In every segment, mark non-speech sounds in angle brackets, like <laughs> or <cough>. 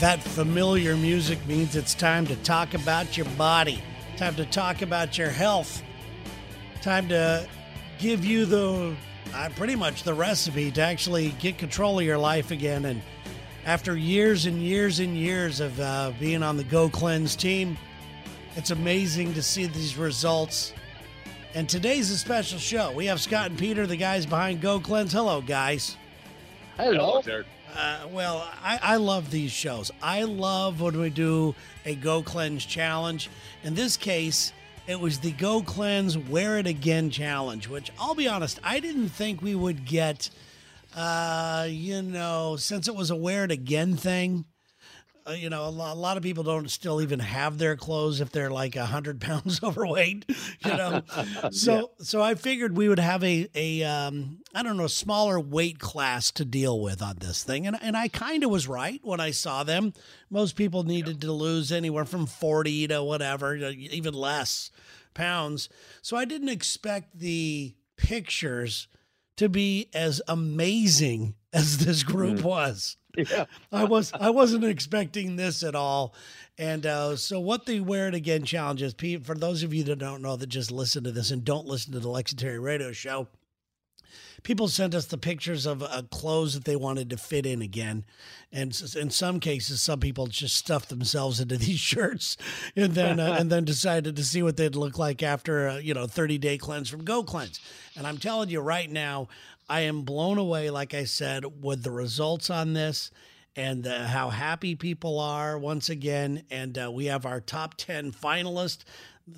That familiar music means it's time to talk about your body, time to talk about your health, time to give you the uh, pretty much the recipe to actually get control of your life again. And after years and years and years of uh, being on the Go Cleanse team, it's amazing to see these results. And today's a special show. We have Scott and Peter, the guys behind Go Cleanse. Hello, guys. Hello. Uh, well, I, I love these shows. I love when we do a Go Cleanse challenge. In this case, it was the Go Cleanse Wear It Again challenge, which I'll be honest, I didn't think we would get. Uh, you know, since it was a Wear It Again thing, uh, you know, a lot, a lot of people don't still even have their clothes if they're like a hundred <laughs> pounds overweight. You know, <laughs> so so I figured we would have a a um, I don't know smaller weight class to deal with on this thing, and and I kind of was right when I saw them. Most people needed to lose anywhere from forty to whatever, even less pounds. So I didn't expect the pictures to be as amazing as this group was. Yeah. I was I wasn't expecting this at all. And uh, so what the wear it again challenge is, Pete, for those of you that don't know that just listen to this and don't listen to the Lex and Terry Radio Show, people sent us the pictures of uh, clothes that they wanted to fit in again. And in some cases, some people just stuffed themselves into <laughs> these shirts and then uh, and then decided to see what they'd look like after a, you know 30 day cleanse from Go Cleanse. And I'm telling you right now, I am blown away, like I said, with the results on this and uh, how happy people are once again. And uh, we have our top 10 finalists.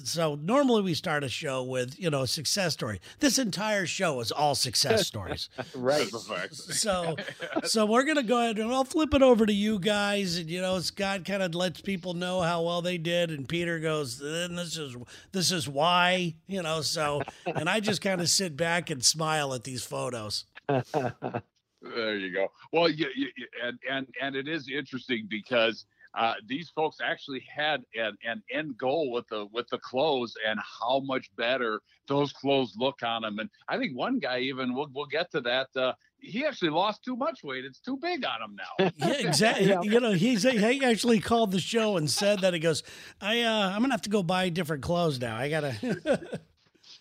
So normally we start a show with, you know, a success story. This entire show is all success <laughs> stories. Right. So, <laughs> so we're gonna go ahead and I'll flip it over to you guys, and you know, Scott kind of lets people know how well they did, and Peter goes, "Then this is this is why," you know. So, <laughs> and I just kind of sit back and smile at these photos. There you go. Well, you, you, you- and and and it is interesting because uh, these folks actually had an, an end goal with the with the clothes and how much better those clothes look on them. And I think one guy even we'll we'll get to that. Uh, he actually lost too much weight. It's too big on him now. <laughs> Yeah, exactly. <laughs> Yeah. You know, he's he actually called the show and said that he goes, "I uh, I'm gonna have to go buy different clothes now. I gotta." <laughs>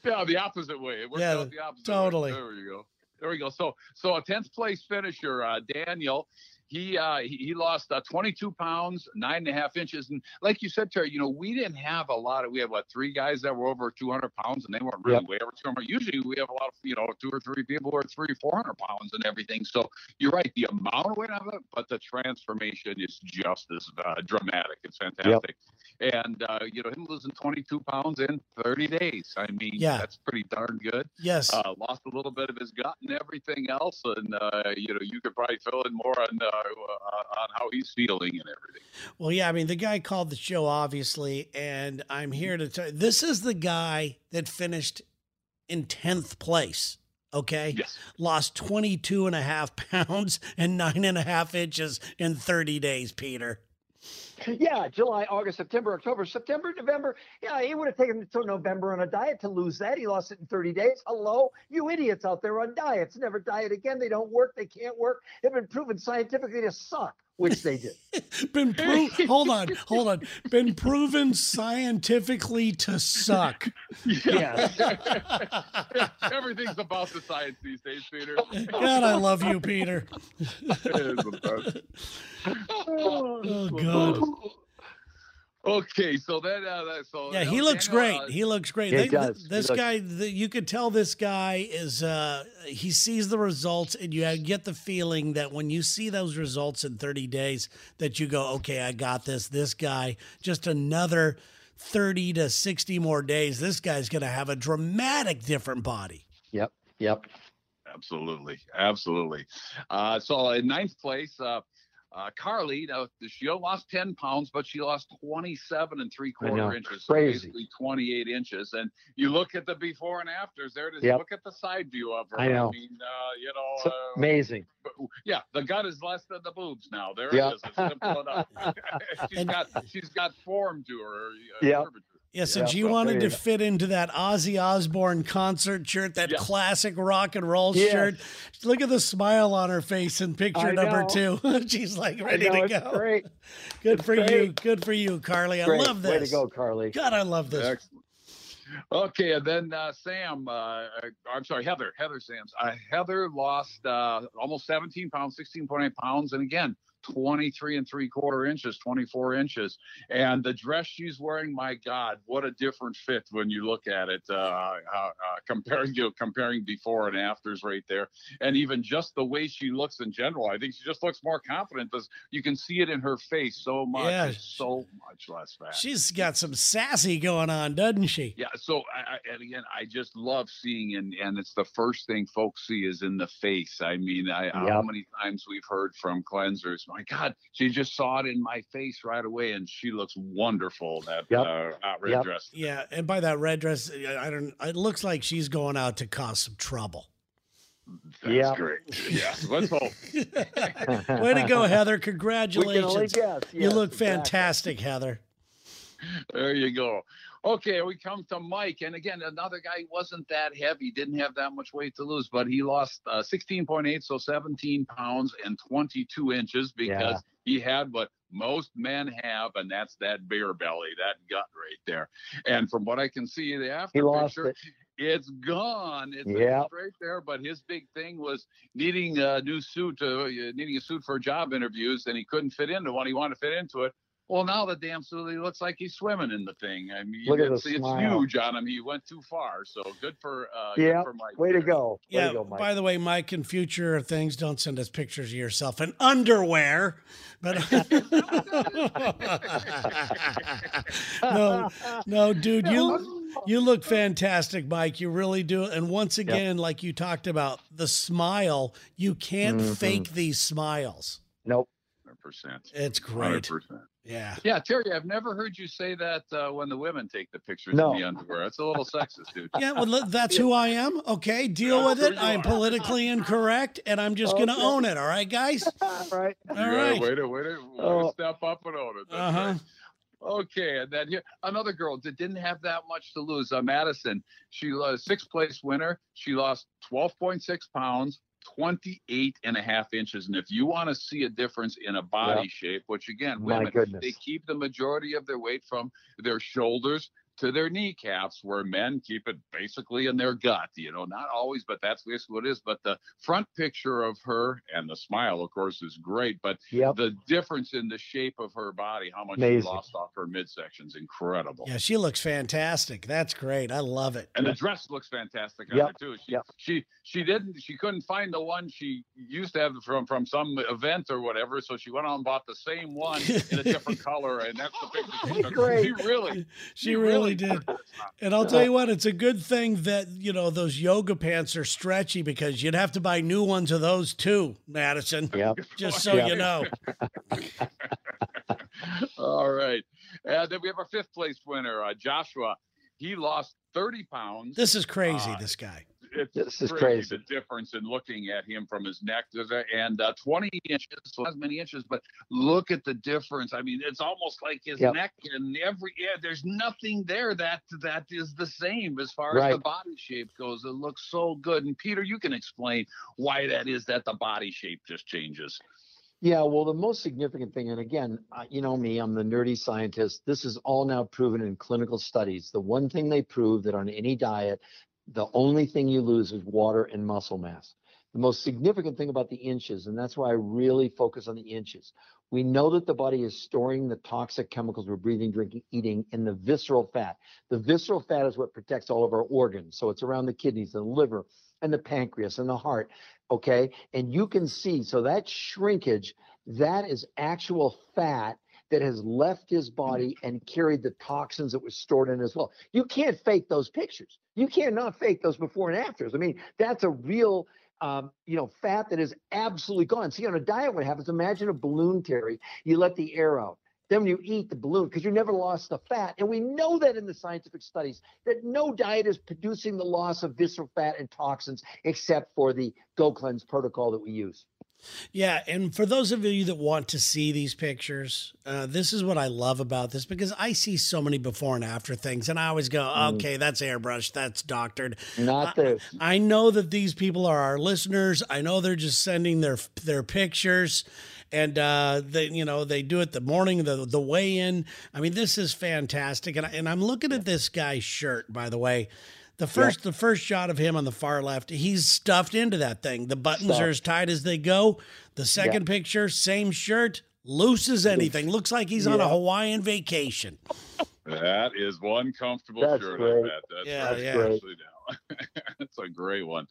yeah, the opposite way. It worked Yeah, out the opposite totally. way. There we go. There we go. So so a tenth place finisher, uh, Daniel. He uh, he, lost uh, 22 pounds, nine and a half inches, and like you said, Terry, you know we didn't have a lot of. We have what three guys that were over 200 pounds, and they weren't really Yep. way over 200. Usually we have a lot of you know two or three people who are three, 400 pounds and everything. So you're right, the amount of weight of it, but the transformation is just as uh, dramatic. It's fantastic. And uh, you know him losing 22 pounds in 30 days. I mean, Yeah. that's pretty darn good yes. uh, lost a little bit of his gut and everything else, and uh, you know you could probably fill in more on uh, on how he's feeling and everything. Well, yeah, I mean, the guy called the show, obviously, and I'm here to tell you this is the guy that finished in 10th place. Okay. Yes, Lost 22 and a half <laughs> pounds and nine and a half inches in 30 days, Peter. <laughs> Yeah, July, August, September, October, September, November. Yeah, he would have taken until November on a diet to lose that. He lost it in 30 days. Hello, you idiots out there on diets. Never diet again. They don't work. They can't work. They've been proven scientifically to suck, which they did. <laughs> Been proved, hold on, hold on. Been proven scientifically to suck. Yeah. <laughs> everything's about the science these days, Peter. God, I love you, Peter. It is the best. <laughs> Oh, God. Okay, so then, uh, that- so Yeah, he was looks great. uh, He looks great. They- he th- does. This looks- guy, the, you could tell this guy is, uh, he sees the results, and you get the feeling that when you see those results in 30 days, that you go, okay, I got this. This guy, just another 30 to 60 more days, this guy's going to have a dramatic different body. Yep. Yep. Absolutely, absolutely. Uh, so in ninth place, uh, uh, Carly. Now she lost ten pounds, but she lost twenty-seven and three quarter inches, so basically twenty-eight inches. And you look at the before and afters. There it is. Yep. Look at the side view of her. I know. mean, uh, you know, It's uh, amazing. but- yeah, the gut is less than the boobs now. There Yeah. it is. It's simple <laughs> enough. <laughs> she's And- got she's got form to her. Uh, Yeah. Yeah, since Yeah, you wanted to fit into that Ozzy Osbourne concert shirt, that Yeah. classic rock and roll Yes. shirt. Look at the smile on her face in picture I number know. two. <laughs> She's like ready know, to go. Great. Good for you. Good for you, Carly. I great. love this. Way to go, Carly. God, I love this. Excellent. Okay, and then uh, Sam, uh, I'm sorry, Heather, Heather Sam's. Uh, Heather lost uh, almost 17 pounds, 16.8 pounds, and again, 23 and three quarter inches, 24 inches. And the dress she's wearing, my God, what a different fit when you look at it, uh, <laughs> comparing you know, comparing before and afters right there. And even just the way she looks in general, I think she just looks more confident. Because you can see it in her face so much, Yeah. so much less fat. She's got some sassy going on, doesn't she? Yeah. So, I, I, and again, I just love seeing, and and it's the first thing folks see is in the face. I mean, I, how many times we've heard from cleansers? My God, she just saw it in my face right away, and she looks wonderful. in That Yep. uh, uh, red Yep. dress. Yeah, and by that red dress, I don't. It looks like she's going out to cause some trouble. That's Yeah. great. Yeah. Let's hope. <laughs> Way to go, Heather! We can only Congratulations. guess. you look exactly. fantastic, Heather. There you go. Okay, we come to Mike, and again, another guy wasn't that heavy, didn't have that much weight to lose, but he lost uh, 16.8, so 17 pounds and 22 inches because Yeah. he had what most men have, and that's that bear belly, that gut right there. And from what I can see, the after He lost picture, it. It's gone. It's, Yep. right there. But his big thing was needing a new suit, uh, needing a suit for job interviews, and he couldn't fit into one. He wanted to fit into it. Well, now the damn suit he looks like he's swimming in the thing. I mean, Look at the it's, it's smile. huge on him. He went too far. So good for uh, Yep. good for Mike. Way to go. Way Yeah. to go, Mike. By the way, Mike, in future things, don't send us pictures of yourself in underwear. But <laughs> no, no, dude, you you look fantastic, Mike. You really do. And once again, like you talked about, the smile, you can't Mhm. fake these smiles. Nope. 100%. It's great. 100%. Yeah. Yeah, Terry, I've never heard you say that uh, when the women take the pictures No. in the underwear. It's a little sexist, dude. Yeah, well, that's who I am. Okay, deal with it. I'm politically incorrect, and I'm just going to own it. All right, guys. <laughs> right. All Yeah, right. Way to, way to, Oh. step up and own it. That's Uh huh. right. Okay, and then here another girl that didn't have that much to lose. Uh, Madison, she was sixth place winner. She lost 12.6 pounds, 28 and a half inches. And if you want to see a difference in a body shape, which again, women they keep the majority of their weight from their shoulders to their kneecaps, where men keep it basically in their gut. You know, not always, but that's basically what it is. But the front picture of her and the smile, of course, is great. But Yep. the difference in the shape of her body, how much she lost off her midsection, is incredible. Yeah, she looks fantastic. That's great. I love it. And the dress looks fantastic on Yep, her too. She, yep. she she didn't she couldn't find the one she used to have from from some event or whatever, so she went out and bought the same one in a different <laughs> color, and that's the picture she took. Great. <laughs> She really She really did. <laughs> And I'll tell you what, it's a good thing that, you know, those yoga pants are stretchy because you'd have to buy new ones of those too, Madison. Yep. <laughs> Just so Yeah. you know. <laughs> All right. And then we have our fifth place winner, uh, Joshua. He lost 30 pounds. This is crazy, Uh, this guy. It's This is crazy, the difference in looking at him from his neck and uh, 20 inches, so as many inches, but look at the difference. I mean, it's almost like his Yep. neck and every yeah, there's nothing there that that is the same as far as the body shape goes. It looks so good. And Peter, you can explain why that is that the body shape just changes. Yeah, well, the most significant thing, and again, uh, you know me, I'm the nerdy scientist. This is all now proven in clinical studies. The one thing they prove that on any diet, the only thing you lose is water and muscle mass. The most significant thing about the inches, and that's why I really focus on the inches. We know that the body is storing the toxic chemicals we're breathing, drinking, eating in the visceral fat. The visceral fat is what protects all of our organs. So it's around the kidneys, the liver, and the pancreas, and the heart. Okay. And you can see, so that shrinkage, that is actual fat that has left his body and carried the toxins that was stored in as well. You can't fake those pictures. You cannot fake those before and afters. I mean, that's a real, um, you know, fat that is absolutely gone. See, on a diet, what happens? Imagine a balloon, Terry. You let the air out. Then when you eat the balloon, because you never lost the fat, and we know that in the scientific studies that no diet is producing the loss of visceral fat and toxins except for the Go Cleanse protocol that we use. Yeah, and for those of you that want to see these pictures, uh, this is what I love about this because I see so many before and after things, and I always go, Mm. "Okay, that's airbrushed, that's doctored." Not I- this. I know that these people are our listeners. I know they're just sending their their pictures, and uh, they you know they do it the morning the the weigh in. I mean, this is fantastic, and I, and I'm looking at this guy's shirt by the way. The first the first shot of him on the far left, he's stuffed into that thing. The buttons are as tight as they go. The second picture, same shirt, loose as anything. Looks like he's on a Hawaiian vacation. That is one comfortable That's shirt. great. I bet. That's Yeah, right. yeah. Especially now. <laughs> That's a great one.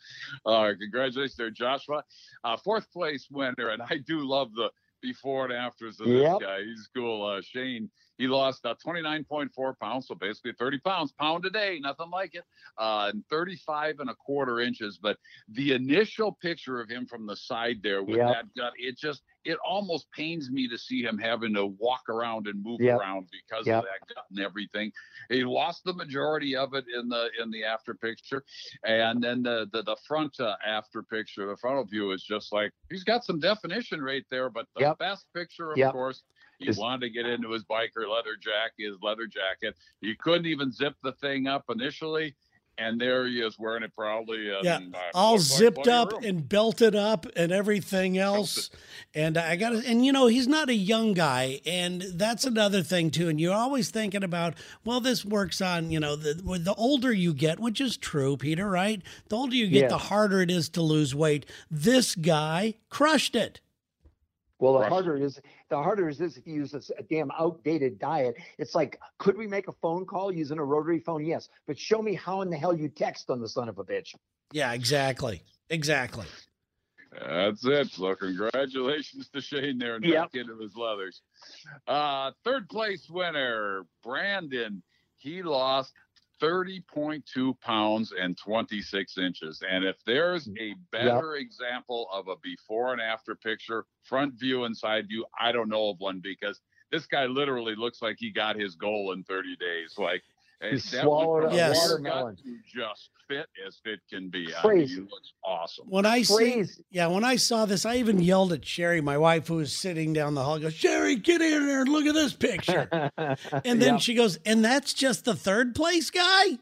Uh, congratulations there, Joshua. Uh, fourth place winner, and I do love the before and afters of Yep. this guy. He's cool. Uh, Shane, he lost uh, 29.4 pounds, so basically 30 pounds, pound a day, nothing like it, uh, and 35 and a quarter inches. But the initial picture of him from the side there with Yep. that gut, it just, it almost pains me to see him having to walk around and move Yep. around because Yep. of that gut and everything. He lost the majority of it in the in the after picture, and then the the, the front uh, after picture, the frontal view is just like he's got some definition right there. But the Yep. best picture, of course, he Is- wanted to get into his biker leather jacket, his leather jacket. He couldn't even zip the thing up initially, and there he is wearing it proudly. And, Yeah, uh, all looks zipped up room. and belted up and everything else. And I got to, and you know, he's not a young guy. And that's another thing, too. And you're always thinking about, well, this works on, you know, the, the older you get, which is true, Peter, right? The older you get, the harder it is to lose weight. This guy crushed it. Well, the Russia. harder it is, the harder is it is if you use a damn outdated diet. It's like, could we make a phone call using a rotary phone? Yes, but show me how in the hell you text on the son of a bitch. Yeah, exactly. Exactly. That's it. So congratulations to Shane there and Yep. back into his leathers. Uh, third place winner, Brandon. He lost 30.2 pounds and 26 inches. And if there's mm, a better example of a before and after picture, front view and side view, I don't know of one because this guy literally looks like he got his goal in 30 days. Like He that swallowed from a water watermelon. gut just fit as fit can be. I mean, he looks awesome. When I see, yeah, when I saw this, I even yelled at Sherry, my wife, who was sitting down the hall. Goes, Sherry, get in there and look at this picture. <laughs> And then Yep. she goes, and that's just the third place guy,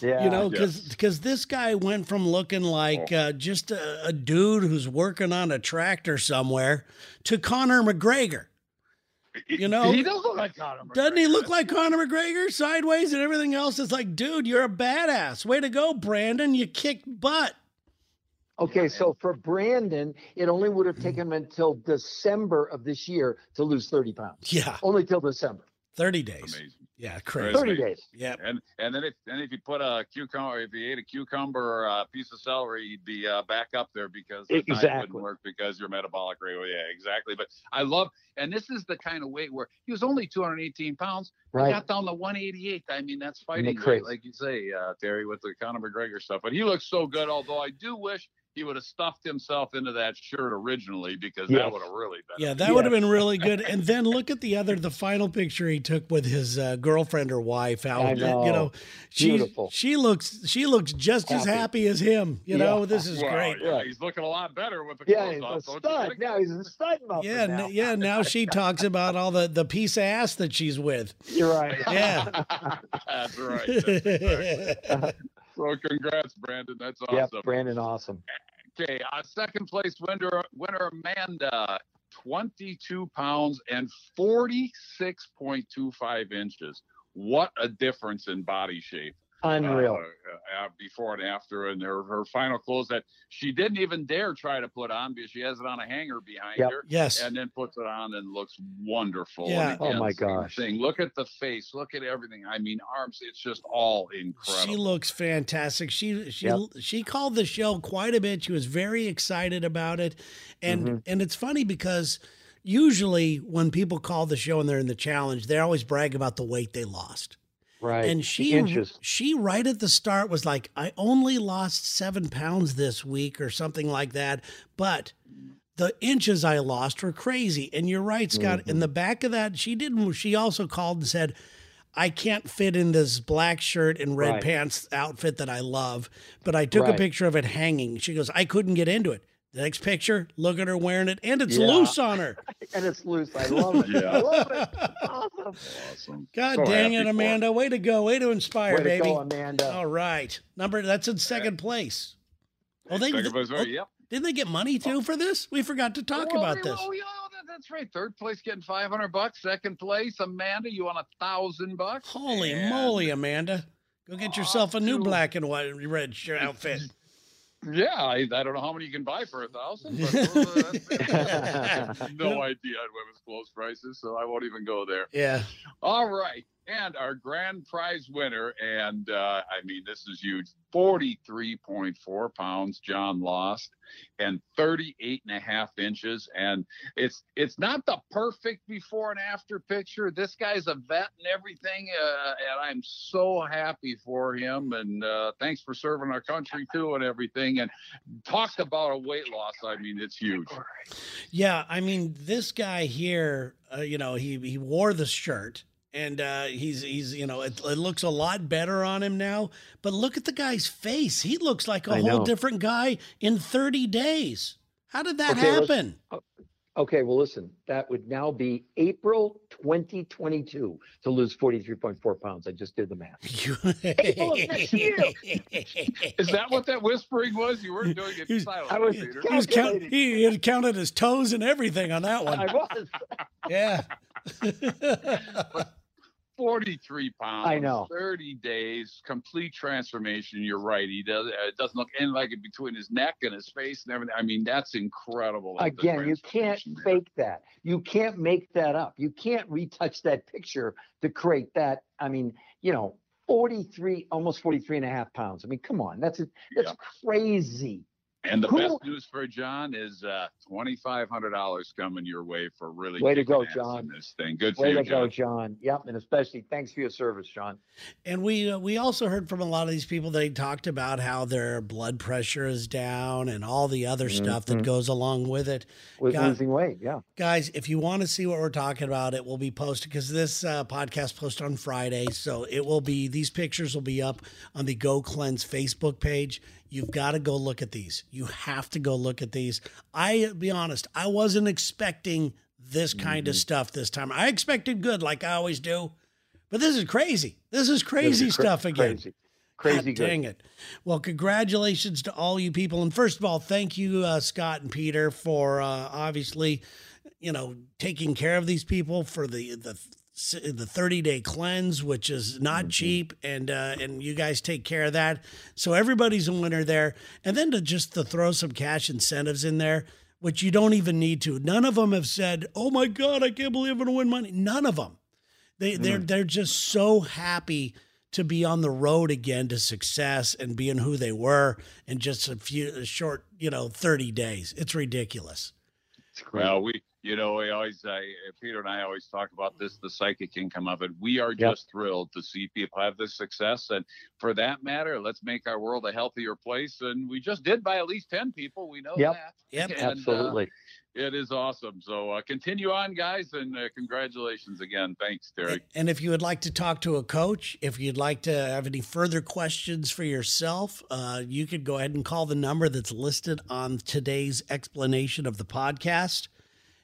yeah. you know, because because this guy went from looking like Oh. uh, just a, a dude who's working on a tractor somewhere to Conor McGregor. You <laughs> know, he does look like Conor. Doesn't he look like Conor McGregor sideways and everything else? It's like, dude, you're a badass. Way to go, Brandon. You kicked butt. Okay, so for Brandon, it only would have taken him until December of this year to lose 30 pounds. Yeah, Only till December. 30 days. Amazing. Yeah, Right. crazy. 30 days. Yeah. And and then if and if you put a cucumber, if you ate a cucumber or a piece of celery, you'd be uh, back up there because the Exactly. wouldn't work because your metabolic rate. Well, yeah, exactly. But I love, and this is the kind of weight where he was only 218 pounds, Right. got down to 188. I mean, that's fighting crazy. weight, like you say, uh, Terry, with the Conor McGregor stuff. But he looks so good. Although I do wish he would have stuffed himself into that shirt originally because Yes. that would have really been. Yeah, that would have been really good. And then look at the other, the final picture he took with his uh, girlfriend or wife. How I you know. know, she Beautiful. she looks she looks just as Happy. happy as him. You know, this is Well, great. Yeah, he's looking a lot better with the Yeah, clothes he's off. a stud. Now he's a stud muffin Yeah, now. n- yeah. Now she talks about all the the piece of ass that she's with. You're right. Yeah. <laughs> That's right. That's exactly. <laughs> so congrats, Brandon. That's awesome. Yep, Brandon, awesome. Okay, uh, second place winner, winner Amanda, 22 pounds and 46.25 inches. What a difference in body shape. Unreal. uh, uh, before and after, and her, her final clothes that she didn't even dare try to put on because she has it on a hanger behind Yep. her. Yes. And then puts it on and looks wonderful. Yeah. And Oh my gosh. Thing. Look at the face. Look at everything. I mean, arms. It's just all incredible. She looks fantastic. She she Yep. she called the show quite a bit. She was very excited about it, and Mm-hmm. and it's funny because usually when people call the show and they're in the challenge, they always brag about the weight they lost. Right. And she inches. she right at the start was like, I only lost seven pounds this week or something like that, but. the inches I lost were crazy. And you're right, Scott. In mm-hmm. the back of that, she didn't. She also called and said, "I can't fit in this black shirt and red Right. pants outfit that I love." But I took a picture of it hanging. She goes, "I couldn't get into it." The next picture, look at her wearing it, and it's Yeah. loose on her. <laughs> And it's loose. I love it. Yeah. I love it. Awesome. Awesome. God So dang it. Amanda! Way to go! Way to inspire, Way to baby. go, Amanda. All right, number that's in second place. Oh, they Second place, oh, oh yep. didn't they get money too for this? We forgot to talk Well, about oh, we- this. Oh, yeah, that's right. Third place getting 500 bucks. Second place, Amanda, you want a thousand bucks? Holy And- moly, Amanda! Go get yourself a new black and white red shirt outfit. Yeah, I, I don't know how many you can buy for a thousand, but <laughs> uh, that's- <laughs> no idea on women's clothes prices, so I won't even go there. Yeah. All right. And our grand prize winner, and uh, I mean, this is huge 43.4 pounds, John lost, and 38 and a half inches. And it's it's not the perfect before and after picture. This guy's a vet and everything, uh, and I'm so happy for him. And uh, thanks for serving our country too, and everything. And talked about a weight loss. I mean, it's huge. Yeah, I mean, this guy here, uh, you know, he he wore the shirt and uh, he's he's you know, it, it looks a lot better on him now. But look at the guy's face; he looks like a I whole know. different guy in 30 days. How did that Okay, happen? Okay, well, listen, that would now be April 2022 to lose 43.4 pounds. I just did the math. <laughs> <laughs> April of next year. Is that what that whispering was? You weren't doing it He's- silent, I was Peter. He was count, he, he had counted his toes and everything on that one. I was. Yeah. <laughs> 43 pounds. I know. 30 days, complete transformation. You're right. He does. Uh, it doesn't look anything like it between his neck and his face and everything. I mean, that's incredible. the Again, you can't there. fake that. You can't make that up. You can't retouch that picture to create that. I mean, you know, 43, almost 43 and a half pounds. I mean, come on. That's, that's Yep. crazy. And the Who- best news for John is uh, $2,500 coming your way for really Way to go, ass John. This thing. Good for Way you, to go, John. John. Yep. And especially thanks for your service, John. And we uh, we also heard from a lot of these people. They talked about how their blood pressure is down and all the other stuff that goes along with it. With Got- losing weight. Yeah. Guys, if you want to see what we're talking about, it will be posted because this uh, podcast posted on Friday. So it will be these pictures will be up on the Go Cleanse Facebook page. You've got to go look at these. You have to go look at these. I be honest, I wasn't expecting this kind of stuff this time. I expected good, like I always do, but this is crazy. This is crazy This is cra- stuff again. Crazy. Crazy God dang it. Well, congratulations to all you people. And first of all, thank you, uh, Scott and Peter, for uh, obviously, you know, taking care of these people for the the the 30 day cleanse, which is not cheap, and uh, and you guys take care of that. So everybody's a winner there. And then to just to throw some cash incentives in there, which you don't even need to. None of them have said, "Oh my God, I can't believe I'm going to win money." None of them. They they're they're just so happy to be on the road again to success and being who they were in just a few a short, you know, 30 days. It's ridiculous. Well, we, you know, we always, uh, Peter and I always talk about this, the psychic income of it. We are Yep. just thrilled to see people have this success. And for that matter, let's make our world a healthier place. And we just did by at least 10 people. We know Yep. that. Yep. And, uh, Absolutely. it is awesome. So uh, continue on, guys. And uh, congratulations again. Thanks, Derek. And if you would like to talk to a coach, if you'd like to have any further questions for yourself, uh, you could go ahead and call the number that's listed on today's explanation of the podcast.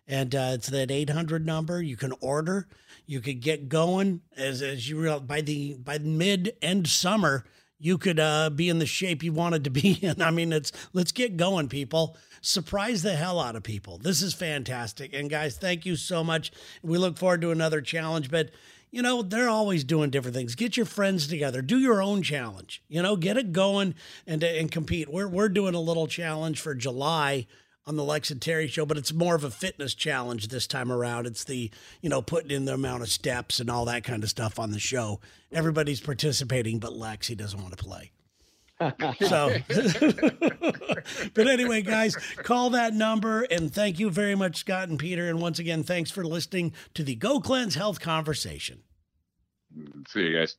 And uh, it's that 800 number. You can order. You could get going as, as you real by the by mid end summer. You could uh, be in the shape you wanted to be <laughs> in. I mean, it's let's get going, people. Surprise the hell out of people. This is fantastic. And guys, thank you so much. We look forward to another challenge. But you know, they're always doing different things. Get your friends together. Do your own challenge. You know, get it going and and compete. We're we're doing a little challenge for July on the Lex and Terry show, but it's more of a fitness challenge this time around. It's the, you know, putting in the amount of steps and all that kind of stuff on the show. Everybody's participating, but Lex, he doesn't want to play. <laughs> So, <laughs> but anyway, guys, call that number and thank you very much, Scott and Peter. And once again, thanks for listening to the Go Cleanse Health Conversation. See you guys.